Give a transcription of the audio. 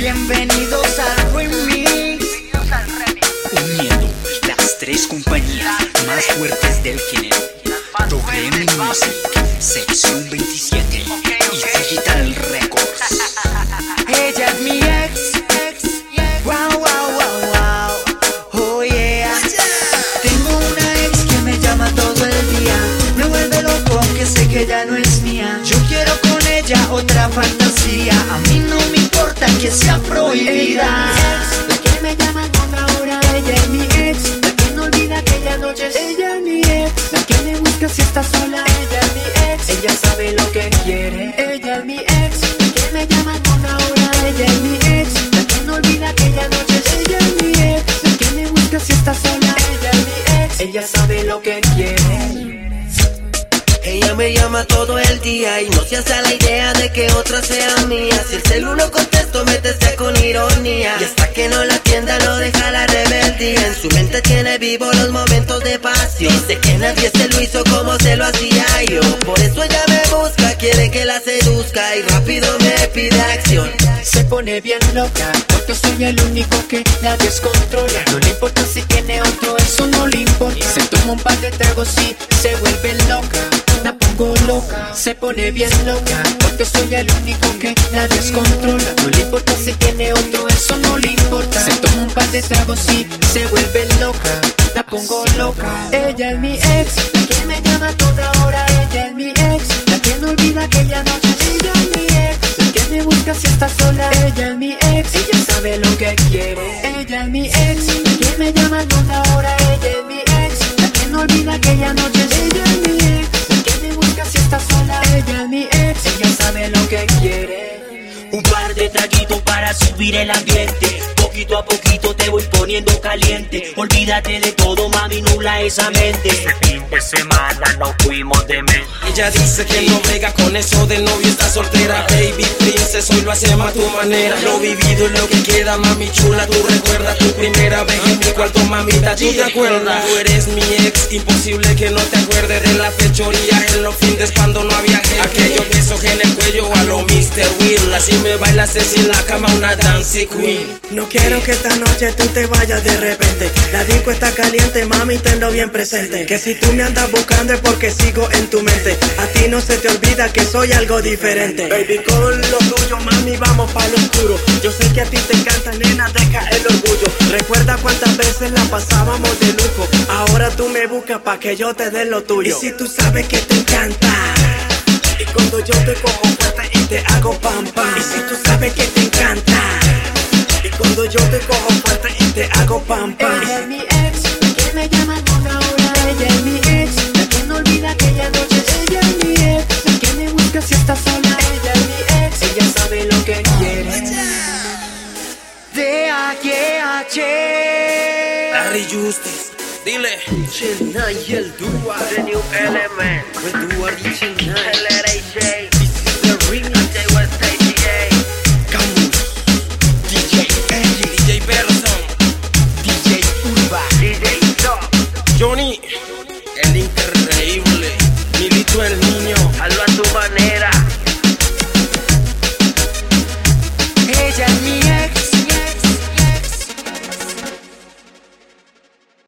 Bienvenidos al remix. Uniendo las tres compañías más fuertes del género. WM Music, sección 27 y Digital Records. Ella es mi ex. Wow, wow, wow, wow. Oh yeah. Tengo una ex que me llama todo el día. Me vuelve loco aunque sé que ya no es mía. Yo quiero con ella otra fantasía. A mí no me importa que sea prohibida. La que me llama toda hora, ella es mi ex. La que no olvida aquella noche, ella es mi ex. La que me busca si está sola, ella es mi ex. Ella sabe lo que quiere, ella es mi ex. La que me llama toda hora, ella es mi ex. La que no olvida aquella noche, ella es mi ex. La que me busca si está sola, ella es mi ex. Ella sabe lo que quiere. Me llama todo el día y no se hace la idea de que otra sea mía. Si el celu no contesto, me testea con ironía. Y hasta que no la atienda, no deja la rebeldía. En su mente tiene vivo los momentos de pasión. Dice que nadie se lo hizo como se lo hacía yo. Por eso ella me busca, quiere que la seduzca y rápido me pide acción. Pone bien loca, porque soy el único que la descontrola. No le importa si tiene otro, eso no le importa. Se toma un par de tragos y se vuelve loca. La pongo loca, se pone bien loca, porque soy el único que la descontrola. No le importa si tiene otro, eso no le importa. Se toma un par de tragos y se vuelve loca. La pongo loca. Ella es mi ex, la que me llama toda hora. Ella es mi ex, la que no olvida noche. Ella Ella es mi ex, la que me llama a toda hora. Ella es mi ex, la que no olvida aquella noche. Ella es mi ex, la que me busca si está sola. Ella es mi ex, ella sabe lo que quiere. Un par de traguitos para subir el ambiente. Poquito a poquito te voy poniendo caliente. Olvídate de todo, mami, nula esa mente. Este fin de semana nos fuimos de mente. Ella dice que no brega con eso del novio, está soltera, baby princess, hoy lo hacemos a tu manera. Lo vivido es lo que queda, mami chula, tú recuerdas tu primera vez en mi cuarto, mamita, tú te acuerdas. Tú eres mi ex, imposible que no te acuerdes de la fechoría en los fines cuando no había gente. Aquellos besos en el cuello a lo Mr. Will, así me bailas en la cama una dance queen. No quiero que esta noche tú te vayas de repente. La disco está caliente, mami, tenlo bien presente. Que si tú me andas buscando es porque sigo en tu mente. A ti no se te olvida que soy algo diferente. Baby, con lo tuyo, mami, vamos para lo oscuro. Yo sé que a ti te encanta, nena, deja el orgullo. Recuerda cuántas veces la pasábamos de lujo. Ahora tú me buscas pa' que yo te dé lo tuyo. Y si tú sabes que te encanta. Y cuando yo te cojo fuerte y te hago pam pam. Y si tú sabes que te encanta. Y cuando yo te cojo fuerte y te hago pam pam. D-A-G-H. Harry Justice, dile. Chennai y el Dua, The New Element, el Dua original.